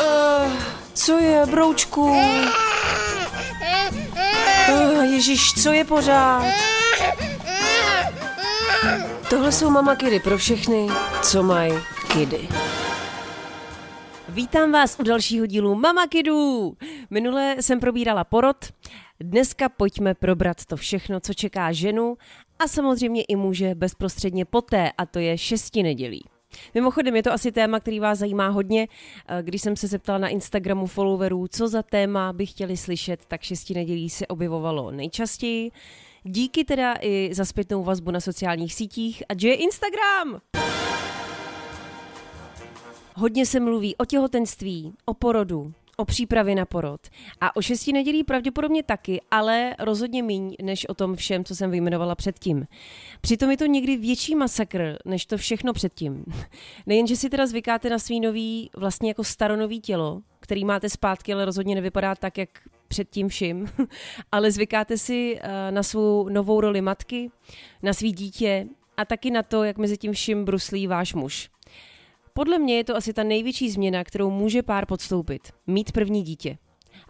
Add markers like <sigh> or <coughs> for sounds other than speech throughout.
Uh, co je, broučku? Uh, Ježíš, co je pořád? Tohle jsou mama kidy pro všechny, co mají kidy. Vítám vás u dalšího dílu Mama Kidů. Minule jsem probírala porod, dneska pojďme probrat to všechno, co čeká ženu a samozřejmě i muže bezprostředně poté, a to je šesti nedělí. Mimochodem je to asi téma, který vás zajímá hodně. Když jsem se zeptala na Instagramu followerů, co za téma by chtěli slyšet, tak šesti nedělí se objevovalo nejčastěji. Díky teda i za zpětnou vazbu na sociálních sítích a že je Instagram! Hodně se mluví o těhotenství, o porodu, o přípravě na porod. A o šesti nedělí pravděpodobně taky, ale rozhodně míň než o tom všem, co jsem vyjmenovala předtím. Přitom je to někdy větší masakr, než to všechno předtím. <laughs> Nejen, že si teda zvykáte na svý nový, vlastně jako staronový tělo, který máte zpátky, ale rozhodně nevypadá tak, jak před tím vším, <laughs> ale zvykáte si eh, na svou novou roli matky, na svý dítě a taky na to, jak mezi tím vším bruslí váš muž. Podle mě je to asi ta největší změna, kterou může pár podstoupit. Mít první dítě.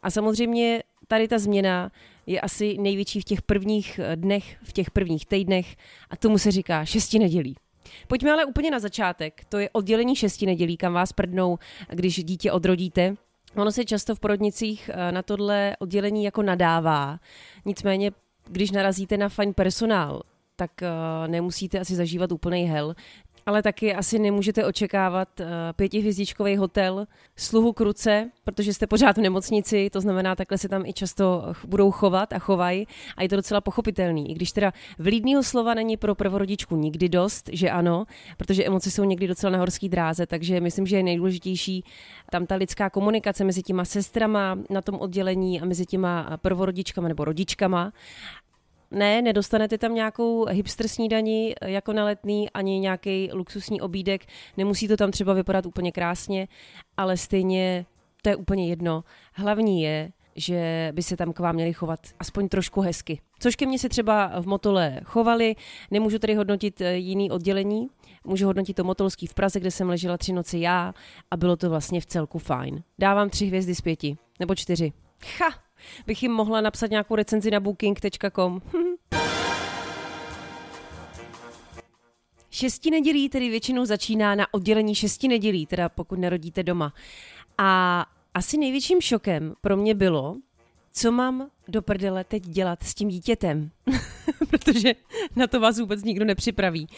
A samozřejmě tady ta změna je asi největší v těch prvních eh, dnech, v těch prvních týdnech a tomu se říká šesti nedělí. Pojďme ale úplně na začátek. To je oddělení šesti nedělí, kam vás prdnou, když dítě odrodíte. Ono se často v porodnicích eh, na tohle oddělení jako nadává. Nicméně, když narazíte na fajn personál, tak uh, nemusíte asi zažívat úplný hell. Ale taky asi nemůžete očekávat uh, pětihvězdičkový hotel, sluhu k ruce, protože jste pořád v nemocnici, to znamená, takhle se tam i často budou chovat a chovají a je to docela pochopitelný. I když teda vlídného slova není pro prvorodičku nikdy dost, že ano, protože emoce jsou někdy docela na horský dráze, takže myslím, že je nejdůležitější tam ta lidská komunikace mezi těma sestrama na tom oddělení a mezi těma prvorodičkama nebo rodičkama ne, nedostanete tam nějakou hipster snídaní jako na letný, ani nějaký luxusní obídek. Nemusí to tam třeba vypadat úplně krásně, ale stejně to je úplně jedno. Hlavní je, že by se tam k vám měli chovat aspoň trošku hezky. Což ke mně se třeba v Motole chovali, nemůžu tady hodnotit eh, jiný oddělení, můžu hodnotit to Motolský v Praze, kde jsem ležela tři noci já a bylo to vlastně v celku fajn. Dávám tři hvězdy z pěti, nebo čtyři. Ha, bych jim mohla napsat nějakou recenzi na booking.com. <laughs> Šesti nedělí tedy většinou začíná na oddělení šesti nedělí, teda pokud nerodíte doma. A asi největším šokem pro mě bylo, co mám do prdele teď dělat s tím dítětem. <laughs> Protože na to vás vůbec nikdo nepřipraví.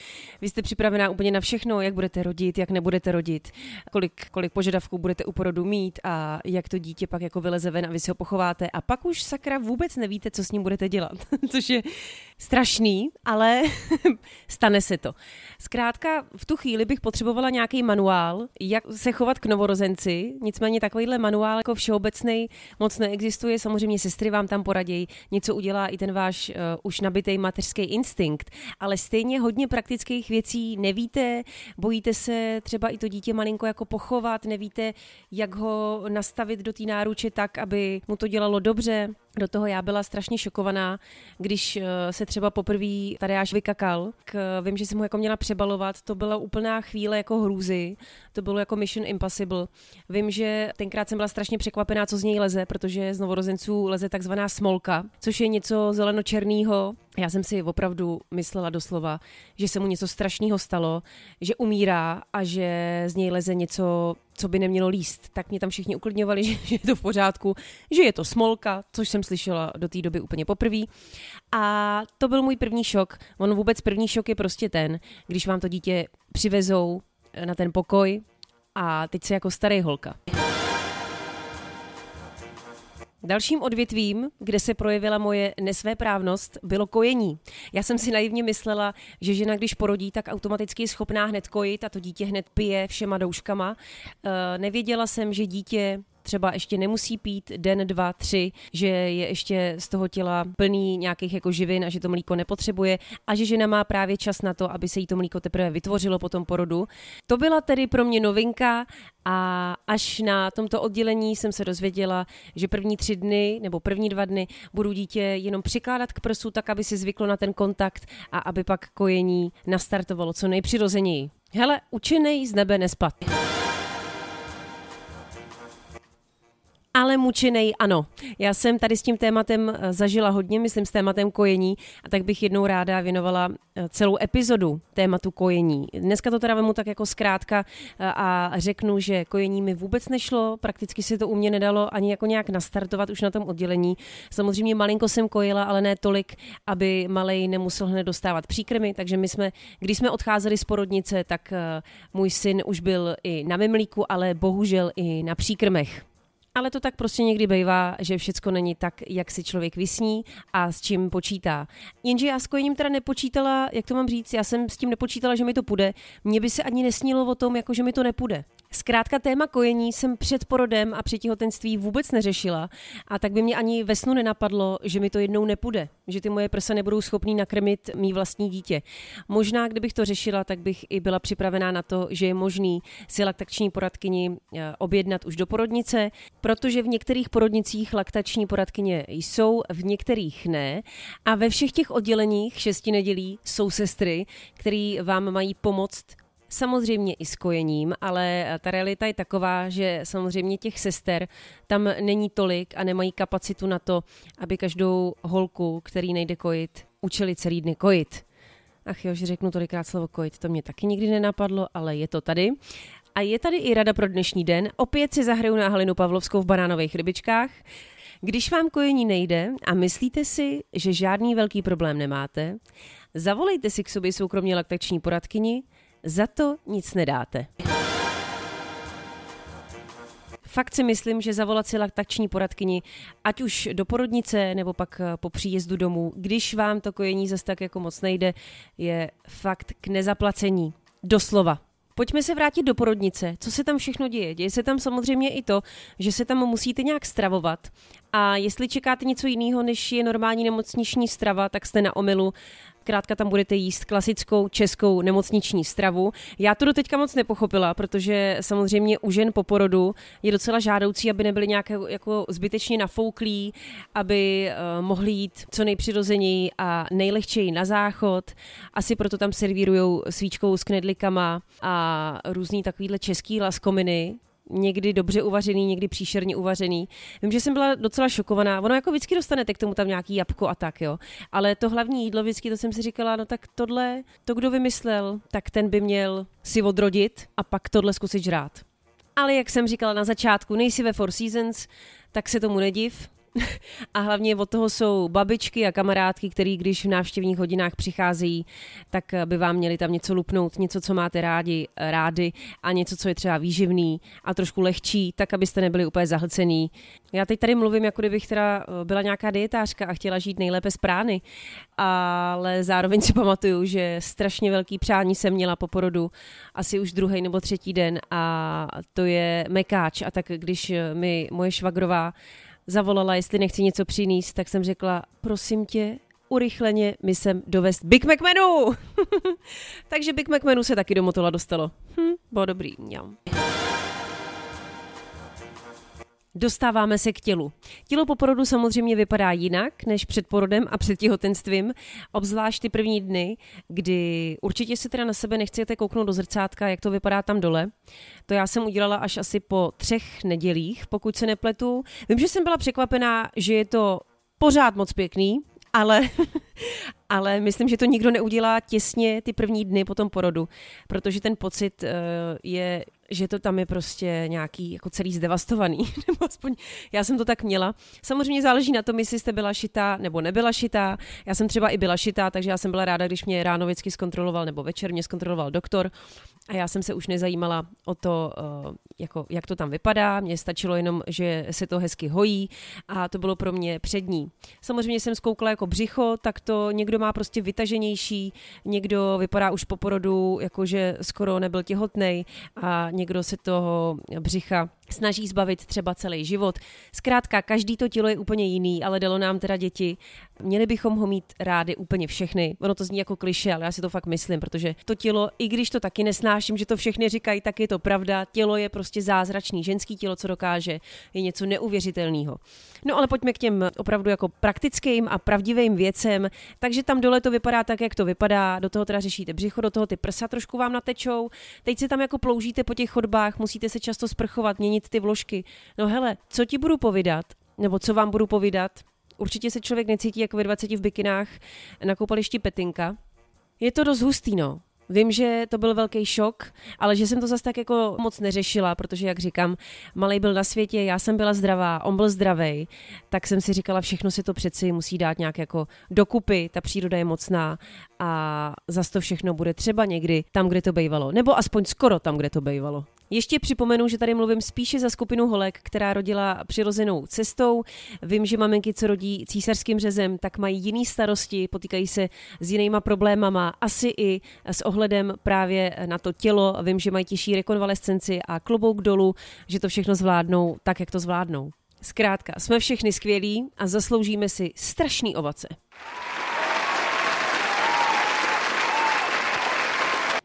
Vy jste připravená úplně na všechno, jak budete rodit, jak nebudete rodit, kolik, kolik požadavků budete u porodu mít a jak to dítě pak jako vyleze ven a vy si ho pochováte. A pak už sakra vůbec nevíte, co s ním budete dělat. <laughs> Což je strašný, ale <laughs> stane se to. Zkrátka, v tu chvíli bych potřebovala nějaký manuál, jak se chovat k novorozenci. Nicméně takovýhle manuál jako všeobecný moc neexistuje. Samozřejmě sestry vám tam poradějí, něco udělá i ten váš uh, už nabitý mateřský instinkt, ale stejně hodně praktických věcí nevíte, bojíte se třeba i to dítě malinko jako pochovat, nevíte, jak ho nastavit do té náruče tak, aby mu to dělalo dobře. Do toho já byla strašně šokovaná, když uh, se třeba poprvé tady až vykakal. K, vím, že jsem ho jako měla přebalovat, to byla úplná chvíle jako hrůzy, to bylo jako Mission Impossible. Vím, že tenkrát jsem byla strašně překvapená, co z něj leze, protože z novorozenců leze takzvaná smolka, což je něco zeleno-černého. Já jsem si opravdu myslela doslova, že se mu něco strašného stalo, že umírá a že z něj leze něco, co by nemělo líst. Tak mě tam všichni uklidňovali, <laughs> že, že je to v pořádku, že je to smolka, což jsem slyšela do té doby úplně poprvé. A to byl můj první šok. On vůbec první šok je prostě ten, když vám to dítě přivezou na ten pokoj a teď se jako starý holka. Dalším odvětvím, kde se projevila moje nesvéprávnost, bylo kojení. Já jsem si naivně myslela, že žena, když porodí, tak automaticky je schopná hned kojit a to dítě hned pije všema douškama. E, nevěděla jsem, že dítě třeba ještě nemusí pít den, dva, tři, že je ještě z toho těla plný nějakých jako živin a že to mlíko nepotřebuje a že žena má právě čas na to, aby se jí to mlíko teprve vytvořilo po tom porodu. To byla tedy pro mě novinka a až na tomto oddělení jsem se dozvěděla, že první tři dny nebo první dva dny budu dítě jenom přikládat k prsu, tak aby si zvyklo na ten kontakt a aby pak kojení nastartovalo co nejpřirozeněji. Hele, učenej z nebe nespad. Ale mučenej ano. Já jsem tady s tím tématem eh, zažila hodně, myslím s tématem kojení, a tak bych jednou ráda věnovala eh, celou epizodu tématu kojení. Dneska to teda vemu tak jako zkrátka eh, a řeknu, že kojení mi vůbec nešlo, prakticky si to u mě nedalo ani jako nějak nastartovat už na tom oddělení. Samozřejmě malinko jsem kojila, ale ne tolik, aby malej nemusel hned dostávat příkrmy, takže my jsme, když jsme odcházeli z porodnice, tak můj syn už byl i na mimlíku, ale bohužel i na příkrmech. Ale to tak prostě někdy bývá, že všecko není tak, jak si člověk vysní a s čím počítá. Jenže já s kojením teda nepočítala, jak to mám říct, já jsem s tím nepočítala, že mi to půjde. Mně by se ani nesnilo o tom, jako že mi to nepůjde. Zkrátka téma kojení jsem před porodem a při těhotenství vůbec neřešila a tak by mě ani ve snu nenapadlo, že mi to jednou nepůjde, že ty moje prsa nebudou schopný nakrmit mý vlastní dítě. Možná, kdybych to řešila, tak bych i byla připravená na to, že je možný si laktační poradkyni eh, objednat už do porodnice, protože v některých porodnicích laktační poradkyně jsou, v některých ne a ve všech těch odděleních šesti nedělí jsou sestry, který vám mají pomoct samozřejmě i s kojením, ale ta realita je taková, že samozřejmě těch sester tam není tolik a nemají kapacitu na to, aby každou holku, který nejde kojit, učili celý dny kojit. Ach jo, že řeknu tolikrát slovo kojit, to mě taky nikdy nenapadlo, ale je to tady. A je tady i rada pro dnešní den. Opět si zahraju na Halinu Pavlovskou v banánových rybičkách. Když vám kojení nejde a myslíte si, že žádný velký problém nemáte, zavolejte si k sobě soukromně laktační poradkyni za to nic nedáte. Fakt si myslím, že zavolat si laktační poradkyni, ať už do porodnice nebo pak eh, po příjezdu domů, když vám to kojení zase tak jako moc nejde, je fakt k nezaplacení. Doslova. Pojďme se vrátit do porodnice. Co se tam všechno děje? Děje se tam samozřejmě i to, že se tam musíte nějak stravovat. A jestli čekáte něco jiného, než je normální nemocniční strava, tak jste na omilu Krátka tam budete jíst klasickou českou nemocniční stravu. Já to do teďka moc nepochopila, protože samozřejmě u žen po porodu je docela žádoucí, aby nebyly nějaké jako zbytečně nafouklí, aby uh, mohli jít co nejpřirozeněji a nejlehčeji na záchod. Asi proto tam servírují svíčkou s knedlikama a různý takovýhle český laskominy, někdy dobře uvařený, někdy příšerně uvařený. Vím, že jsem byla docela šokovaná. Ono jako vždycky dostanete k tomu tam nějaký jabko a tak, jo. Ale to hlavní jídlo vždycky, to jsem si říkala, no tak tohle, to kdo vymyslel, tak ten by měl si odrodit a pak tohle zkusit žrát. Ale jak jsem říkala na začátku, nejsi ve Four Seasons, tak se tomu nediv, a hlavně od toho jsou babičky a kamarádky, který když v návštěvních hodinách přicházejí, tak by vám měli tam něco lupnout, něco, co máte rádi, rády a něco, co je třeba výživný a trošku lehčí, tak abyste nebyli úplně zahlcený. Já teď tady mluvím, jako kdybych teda eh, byla nějaká dietářka a chtěla žít nejlépe z prány, ale zároveň si pamatuju, že strašně velký přání jsem měla po porodu asi už druhý nebo třetí den a to je mekáč a tak když mi moje švagrová zavolala, jestli nechci něco přinést, tak jsem řekla, prosím tě, urychleně mi sem dovést Big Mac menu. <laughs> Takže Big Mac menu se taky do Motola dostalo. Hm, bylo dobrý. Mňam. Dostáváme se k tělu. Tělo po porodu samozřejmě vypadá jinak než před porodem a před těhotenstvím, obzvlášť ty první dny, kdy určitě si teda na sebe nechcete kouknout do zrcátka, jak to vypadá tam dole. To já jsem udělala až asi po třech nedělích, pokud se nepletu. Vím, že jsem byla překvapená, že je to pořád moc pěkný, ale, <laughs> ale myslím, že to nikdo neudělá těsně ty první dny po tom porodu, protože ten pocit uh, je že to tam je prostě nějaký jako celý zdevastovaný, <laughs> nebo aspoň já jsem to tak měla. Samozřejmě záleží na tom, jestli jste byla šitá nebo nebyla šitá. Já jsem třeba i byla šitá, takže já jsem byla ráda, když mě ráno vždycky zkontroloval nebo večer mě zkontroloval doktor a já jsem se už nezajímala o to, eh, jako, jak to tam vypadá. Mně stačilo jenom, že se to hezky hojí a to bylo pro mě přední. Samozřejmě jsem zkoukla jako břicho, tak to někdo má prostě vytaženější, někdo vypadá už po porodu, jakože skoro nebyl těhotný a někdo se toho břicha snaží zbavit třeba celý život. Zkrátka, každý to tělo je úplně jiný, ale dalo nám teda děti. Měli bychom ho mít rádi úplně všechny. Ono to zní jako kliše, ale já si to fakt myslím, protože to tělo, i když to taky nesnáším, že to všechny říkají, tak je to pravda. Tělo je prostě zázračný. Ženský tělo, co dokáže, je něco neuvěřitelného. No ale pojďme k těm opravdu jako praktickým a pravdivým věcem. Takže tam dole to vypadá tak, jak to vypadá. Do toho teda řešíte břicho, do toho ty prsa trošku vám natečou. Teď se tam jako ploužíte po těch chodbách, musíte se často sprchovat, měnit vyměnit ty vložky. No hele, co ti budu povídat, nebo co vám budu povídat, určitě se člověk necítí jako ve 20 v bikinách na koupališti Petinka. Je to dost hustý, no. Vím, že to byl velký šok, ale že jsem to zase tak jako moc neřešila, protože, jak říkám, malý byl na světě, já jsem byla zdravá, on byl zdravý, tak jsem si říkala, všechno si to přeci musí dát nějak jako dokupy, ta příroda je mocná a zase to všechno bude třeba někdy tam, kde to bývalo, nebo aspoň skoro tam, kde to bývalo. Ještě připomenu, že tady mluvím spíše za skupinu holek, která rodila přirozenou cestou. Vím, že maminky, co rodí císařským řezem, tak mají jiný starosti, potýkají se s jinýma problémama, asi i s ohledem právě na to tělo. Vím, že mají těžší rekonvalescenci a klobouk dolů, že to všechno zvládnou tak, jak to zvládnou. Zkrátka, jsme všechny skvělí a zasloužíme si strašný ovace.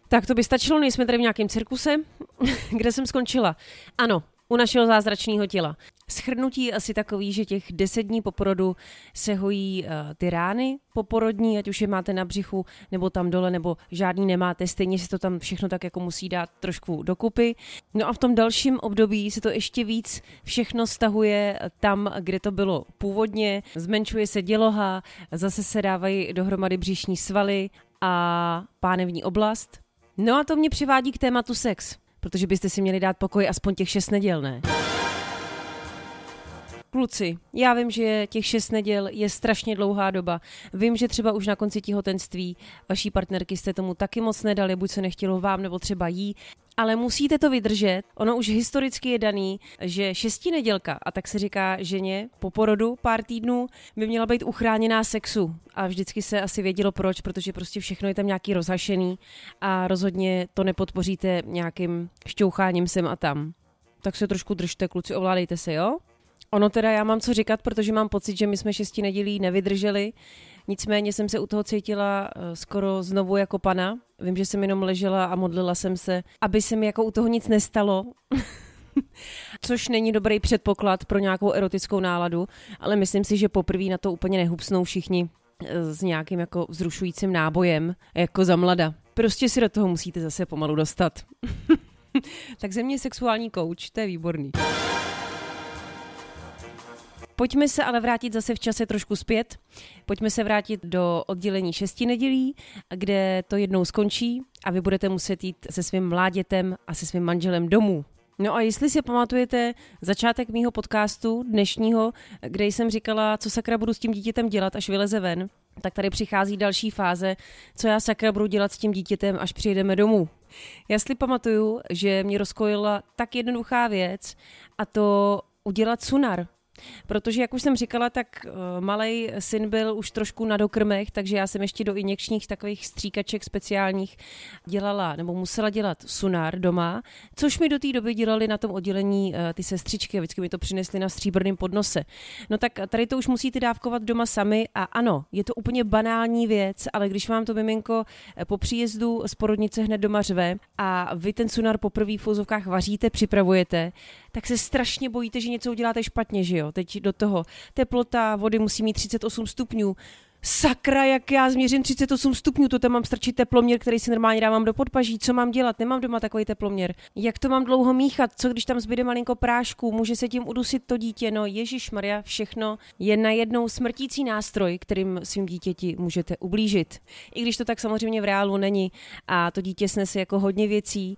Tak to by stačilo, nejsme tady v nějakém cirkuse. <laughs> Kde jsem skončila? Ano, u našeho zázračného těla. Schrnutí je asi takový, že těch deset dní po porodu se hojí uh, ty rány poporodní, ať už je máte na břichu, nebo tam dole, nebo žádný nemáte, stejně se to tam všechno tak jako musí dát trošku dokupy. No a v tom dalším období se to ještě víc všechno stahuje tam, kde to bylo původně, zmenšuje se děloha, zase se dávají dohromady břišní svaly a pánevní oblast, No a to mě přivádí k tématu sex, protože byste si měli dát pokoj aspoň těch šest neděl, ne? Kluci, já vím, že těch šest neděl je strašně dlouhá doba. Vím, že třeba už na konci těhotenství vaší partnerky jste tomu taky moc nedali, buď se nechtělo vám, nebo třeba jí, ale musíte to vydržet. Ono už historicky je daný, že šestí nedělka, a tak se říká ženě po porodu pár týdnů, by měla být uchráněná sexu. A vždycky se asi vědělo proč, protože prostě všechno je tam nějaký rozhašený a rozhodně to nepodpoříte nějakým šťoucháním sem a tam. Tak se trošku držte, kluci, ovládejte se, jo? Ono teda já mám co říkat, protože mám pocit, že my jsme šesti nedělí nevydrželi. Nicméně jsem se u toho cítila eh, skoro znovu jako pana. Vím, že jsem jenom ležela a modlila jsem se, aby se mi jako u toho nic nestalo. <laughs> Což není dobrý předpoklad pro nějakou erotickou náladu, ale myslím si, že poprvé na to úplně nehubsnou všichni eh, s nějakým jako vzrušujícím nábojem, jako za mlada. Prostě si do toho musíte zase pomalu dostat. <laughs> tak ze mě sexuální kouč, to je výborný. Pojďme se ale vrátit zase v čase trošku zpět. Pojďme se vrátit do oddělení šesti nedělí, kde to jednou skončí a vy budete muset jít se svým mládětem a se svým manželem domů. No a jestli si pamatujete začátek mýho podcastu dnešního, kde jsem říkala, co sakra budu s tím dítětem dělat, až vyleze ven, tak tady přichází další fáze, co já sakra budu dělat s tím dítětem, až přijedeme domů. Já si pamatuju, že mě rozkojila tak jednoduchá věc a to udělat sunar. Protože, jak už jsem říkala, tak uh, eh, malý syn byl už trošku na dokrmech, takže já jsem ještě do injekčních takových stříkaček speciálních dělala, nebo musela dělat sunár doma, což mi do té doby dělali na tom oddělení uh, ty sestřičky a vždycky mi to přinesli na stříbrném podnose. No tak tady to už musíte dávkovat doma sami a ano, je to úplně banální věc, ale když vám to miminko eh, po příjezdu z porodnice hned doma řve a vy ten sunár poprvé v úzovkách vaříte, připravujete, tak se strašně bojíte, že něco uděláte špatně, že jo? Teď do toho teplota vody musí mít 38 stupňů. Sakra, jak já změřím 38 stupňů, to tam mám strčit teploměr, který si normálně dávám do podpaží. Co mám dělat? Nemám doma takový teploměr. Jak to mám dlouho míchat? Co když tam zbyde malinko prášku? Může se tím udusit to dítě? No, Ježíš Maria, všechno je najednou smrtící nástroj, kterým svým dítěti můžete ublížit. I když to tak samozřejmě v reálu není a to dítě snese jako hodně věcí,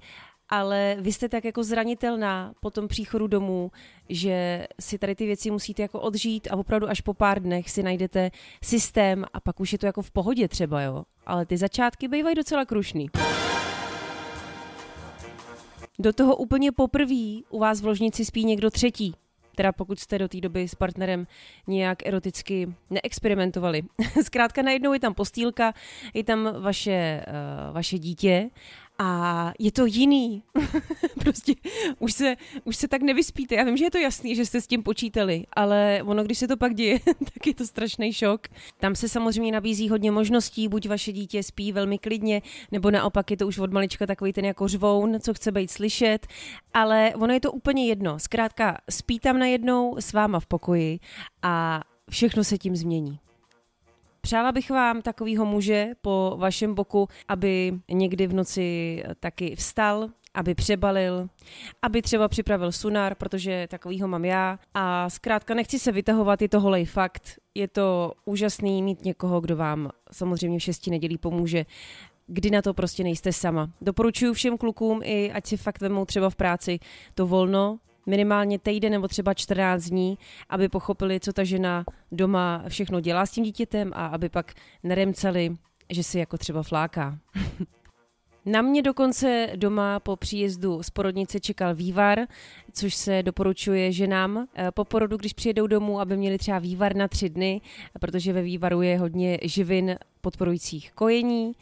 ale vy jste tak jako zranitelná po tom příchodu domů, že si tady ty věci musíte jako odžít a opravdu až po pár dnech si najdete systém a pak už je to jako v pohodě třeba, jo. Ale ty začátky bývají docela krušný. Do toho úplně poprvé u vás v ložnici spí někdo třetí, teda pokud jste do té doby s partnerem nějak eroticky neexperimentovali. <laughs> Zkrátka najednou je tam postýlka, je tam vaše, uh, vaše dítě a je to jiný. <laughs> prostě už se, už se tak nevyspíte. Já vím, že je to jasný, že jste s tím počítali, ale ono, když se to pak děje, <laughs> tak je to strašný šok. Tam se samozřejmě nabízí hodně možností, buď vaše dítě spí velmi klidně, nebo naopak je to už od malička takový ten jako řvoun, co chce být slyšet, ale ono je to úplně jedno. Zkrátka, spí tam najednou s váma v pokoji a všechno se tím změní. Přála bych vám takovýho muže po vašem boku, aby někdy v noci taky vstal, aby přebalil, aby třeba připravil sunar, protože takovýho mám já a zkrátka nechci se vytahovat, je to holej fakt, je to úžasný mít někoho, kdo vám samozřejmě v šesti nedělí pomůže kdy na to prostě nejste sama. Doporučuji všem klukům i ať si fakt vemou třeba v práci to volno, minimálně týden nebo třeba 14 dní, aby pochopili, co ta žena doma všechno dělá s tím dítětem a aby pak neremceli, že si jako třeba fláká. <laughs> Na mě dokonce doma po příjezdu z porodnice čekal vývar, což se doporučuje ženám eh, po porodu, když přijedou domů, aby měli třeba vývar na tři dny, protože ve vývaru je hodně živin podporujících kojení.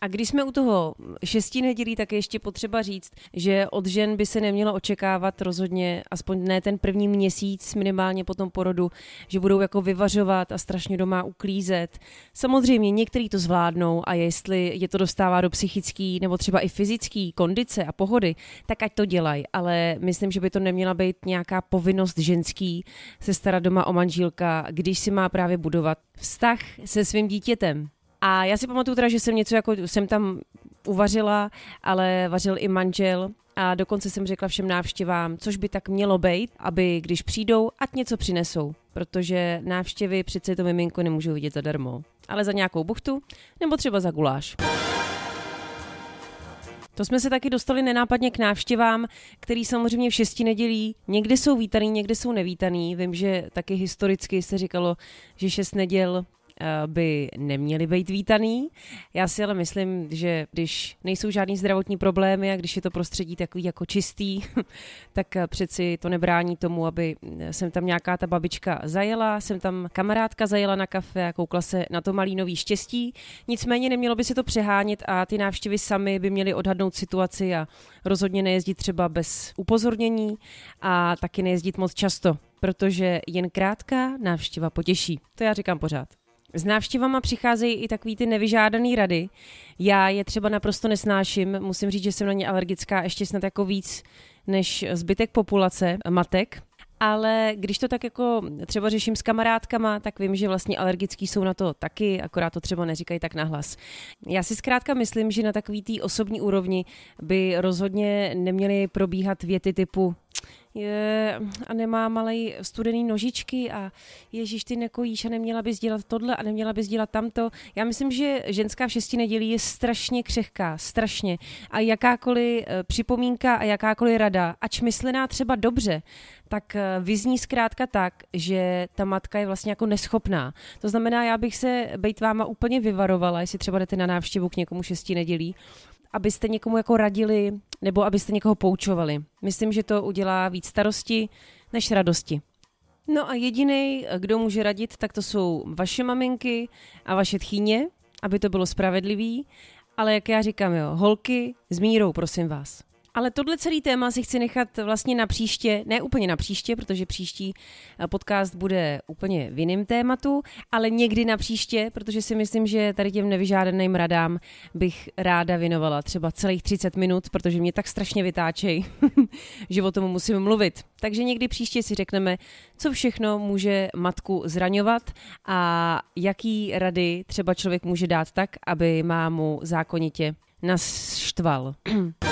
A když jsme u toho šestí nedělí, tak je ještě potřeba říct, že od žen by se nemělo očekávat rozhodně, aspoň ne ten první měsíc, minimálně po tom porodu, že budou jako vyvařovat a strašně doma uklízet. Samozřejmě některý to zvládnou a jestli je to dostává do psychický nebo třeba i fyzický kondice a pohody, tak ať to dělají. Ale myslím, že by to neměla být nějaká povinnost ženský se starat doma o manžílka, když si má právě budovat vztah se svým dítětem. A já si pamatuju teda, že jsem něco jako, jsem tam uvařila, ale vařil i manžel a dokonce jsem řekla všem návštěvám, což by tak mělo být, aby když přijdou, ať něco přinesou, protože návštěvy přece to miminko nemůžou vidět zadarmo, ale za nějakou buchtu nebo třeba za guláš. To jsme se taky dostali nenápadně k návštěvám, který samozřejmě v šesti nedělí někde jsou vítaný, někde jsou nevítaný. Vím, že taky historicky se říkalo, že šest neděl by neměly být vítaný. Já si ale myslím, že když nejsou žádný zdravotní problémy a když je to prostředí takový jako čistý, <laughs> tak eh, přeci to nebrání tomu, aby jsem tam nějaká ta babička zajela, jsem tam kamarádka zajela na kafe a koukla se na to malý nový štěstí. Nicméně nemělo by se to přehánět a ty návštěvy sami by měly odhadnout situaci a rozhodně nejezdit třeba bez upozornění a taky nejezdit moc často, protože jen krátká návštěva potěší. To já říkám pořád. S návštěvama přicházejí i takový ty nevyžádaný rady. Já je třeba naprosto nesnáším, musím říct, že jsem na ně alergická ještě snad jako víc než zbytek populace matek. Ale když to tak jako třeba řeším s kamarádkama, tak vím, že vlastně alergický jsou na to taky, akorát to třeba neříkají tak nahlas. Já si zkrátka myslím, že na takový té osobní úrovni by rozhodně neměly probíhat věty typu je, a nemá malej studený nožičky a ježíš, ty nekojíš a neměla bys dělat tohle a neměla bys dělat tamto. Já myslím, že ženská v šesti nedělí je strašně křehká, strašně. A jakákoliv eh, připomínka a jakákoliv rada, ač myslená třeba dobře, tak eh, vyzní zkrátka tak, že ta matka je vlastně jako neschopná. To znamená, já bych se bejt váma úplně vyvarovala, jestli třeba jdete na návštěvu k někomu šesti nedělí, abyste někomu jako radili nebo abyste někoho poučovali. Myslím, že to udělá víc starosti než radosti. No a jediný, kdo může radit, tak to jsou vaše maminky a vaše tchýně, aby to bylo spravedlivý. Ale jak já říkám, jo, holky s mírou, prosím vás. Ale tohle celý téma si chci nechat vlastně na příště, ne úplně na příště, protože příští eh, podcast bude úplně v jiném tématu, ale někdy na příště, protože si myslím, že tady těm nevyžádaným radám bych ráda věnovala třeba celých 30 minut, protože mě tak strašně vytáčej, <laughs> že o tom musím mluvit. Takže někdy příště si řekneme, co všechno může matku zraňovat a jaký rady třeba člověk může dát tak, aby mámu zákonitě naštval. <clears throat>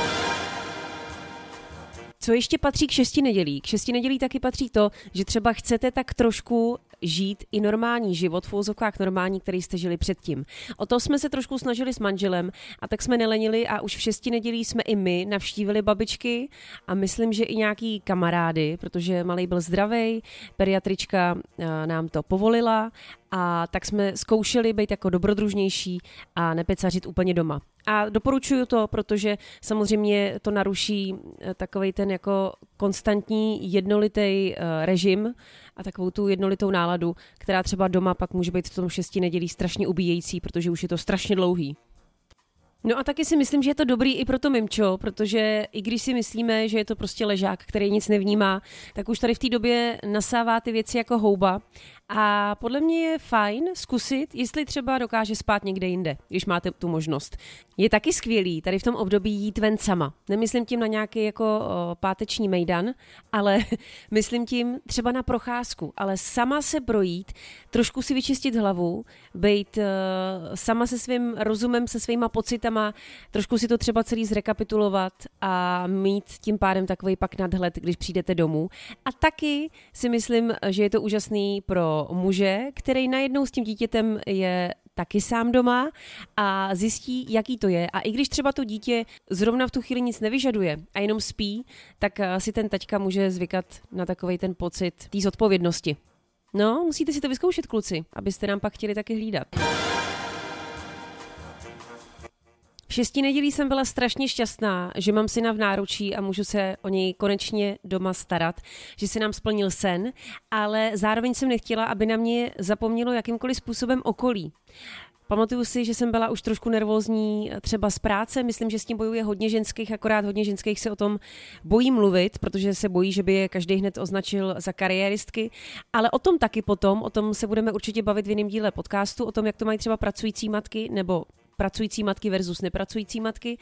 Co ještě patří k šesti nedělí? K šesti nedělí taky patří to, že třeba chcete tak trošku žít i normální život, v úzovkách normální, který jste žili předtím. O to jsme se trošku snažili s manželem a tak jsme nelenili a už v šesti nedělí jsme i my navštívili babičky a myslím, že i nějaký kamarády, protože malý byl zdravý, pediatrička eh, nám to povolila a tak jsme zkoušeli být jako dobrodružnější a nepecařit úplně doma. A doporučuju to, protože samozřejmě to naruší eh, takový ten jako konstantní jednolitý eh, režim a takovou tu jednolitou náladu, která třeba doma pak může být v tom šesti nedělí strašně ubíjející, protože už je to strašně dlouhý. No a taky si myslím, že je to dobrý i pro to mimčo, protože i když si myslíme, že je to prostě ležák, který nic nevnímá, tak už tady v té době nasává ty věci jako houba a podle mě je fajn zkusit, jestli třeba dokáže spát někde jinde, když máte tu možnost. Je taky skvělý tady v tom období jít ven sama. Nemyslím tím na nějaký jako páteční mejdan, ale <laughs> myslím tím třeba na procházku. Ale sama se projít, trošku si vyčistit hlavu, být uh, sama se svým rozumem, se svýma pocitama trošku si to třeba celý zrekapitulovat a mít tím pádem takový pak nadhled, když přijdete domů. A taky si myslím, že je to úžasný pro muže, který najednou s tím dítětem je taky sám doma a zjistí, jaký to je. A i když třeba to dítě zrovna v tu chvíli nic nevyžaduje a jenom spí, tak eh, si ten taťka může zvykat na takový ten pocit té zodpovědnosti. No, musíte si to vyzkoušet, kluci, abyste nám pak chtěli taky hlídat. Šestí nedělí jsem byla strašně šťastná, že mám syna v náručí a můžu se o něj konečně doma starat, že se nám splnil sen, ale zároveň jsem nechtěla, aby na mě zapomnělo jakýmkoliv způsobem okolí. Pamatuju si, že jsem byla už trošku nervózní třeba z práce, myslím, že s tím bojuje hodně ženských, akorát hodně ženských se o tom bojí mluvit, protože se bojí, že by je každý hned označil za kariéristky, ale o tom taky potom, o tom se budeme určitě bavit v jiném díle podcastu, o tom, jak to mají třeba pracující matky nebo pracující matky versus nepracující matky,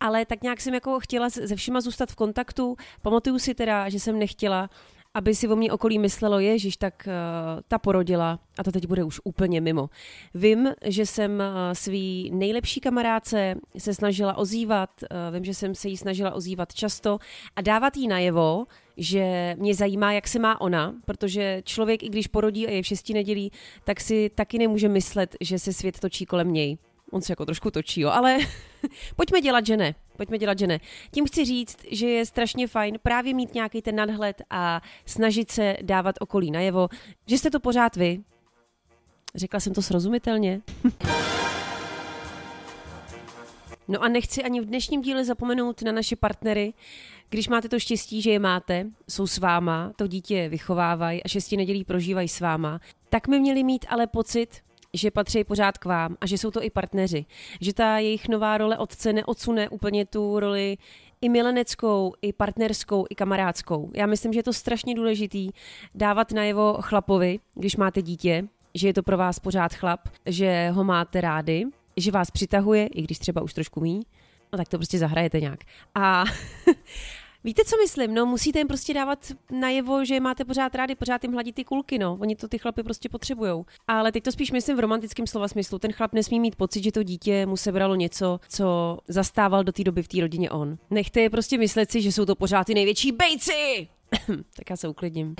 ale tak nějak jsem jako chtěla se všema zůstat v kontaktu. Pamatuju si teda, že jsem nechtěla, aby si o mě okolí myslelo, ježiš, tak uh, ta porodila a to teď bude už úplně mimo. Vím, že jsem uh, svý nejlepší kamarádce se snažila ozývat, uh, vím, že jsem se jí snažila ozývat často a dávat jí najevo, že mě zajímá, jak se má ona, protože člověk, i když porodí a je v šesti nedělí, tak si taky nemůže myslet, že se svět točí kolem něj. On se jako trošku točí, jo, ale <laughs> pojďme dělat, že ne. Pojďme dělat, že ne. Tím chci říct, že je strašně fajn právě mít nějaký ten nadhled a snažit se dávat okolí najevo, že jste to pořád vy. Řekla jsem to srozumitelně. <laughs> No a nechci ani v dnešním díle zapomenout na naše partnery. Když máte to štěstí, že je máte, jsou s váma, to dítě vychovávají a šesti nedělí prožívají s váma, tak my měli mít ale pocit, že patří pořád k vám a že jsou to i partneři. Že ta jejich nová role otce neodsune úplně tu roli i mileneckou, i partnerskou, i kamarádskou. Já myslím, že je to strašně důležitý dávat najevo chlapovi, když máte dítě, že je to pro vás pořád chlap, že ho máte rády, že vás přitahuje, i když třeba už trošku mí, no tak to prostě zahrajete nějak. A <laughs> Víte, co myslím? No, musíte jim prostě dávat najevo, že je máte pořád rádi, pořád jim hladit ty kulky, no. Oni to ty chlapy prostě potřebují. Ale teď to spíš myslím v romantickém slova smyslu. Ten chlap nesmí mít pocit, že to dítě mu sebralo něco, co zastával do té doby v té rodině on. Nechte je prostě myslet si, že jsou to pořád ty největší bejci! <coughs> tak já se uklidním.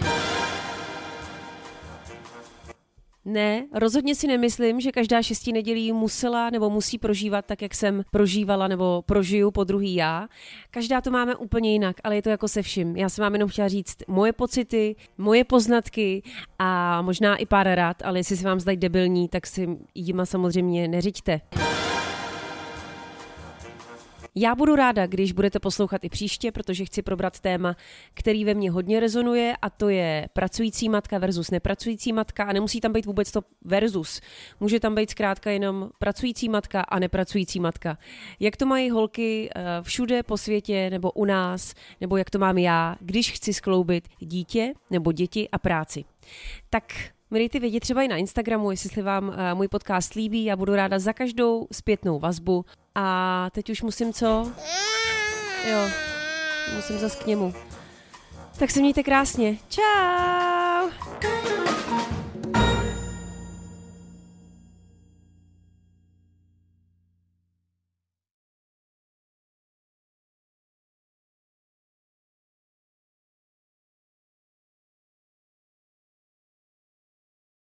Ne, rozhodně si nemyslím, že každá šestí nedělí musela nebo musí prožívat tak, jak jsem prožívala nebo prožiju po druhý já. Každá to máme úplně jinak, ale je to jako se vším. Já jsem vám jenom chtěla říct moje pocity, moje poznatky a možná i pár rád, ale jestli se vám zdají debilní, tak si jima samozřejmě neřiďte. Já budu ráda, když budete poslouchat i příště, protože chci probrat téma, který ve mně hodně rezonuje a to je pracující matka versus nepracující matka a nemusí tam být vůbec to versus. Může tam být zkrátka jenom pracující matka a nepracující matka. Jak to mají holky eh, všude po světě nebo u nás, nebo jak to mám já, když chci skloubit dítě nebo děti a práci. Tak mi dejte vědět třeba i na Instagramu, jestli vám uh, můj podcast líbí. Já budu ráda za každou zpětnou vazbu. A teď už musím co? Jo, musím zas k němu. Tak se mějte krásně. Ciao!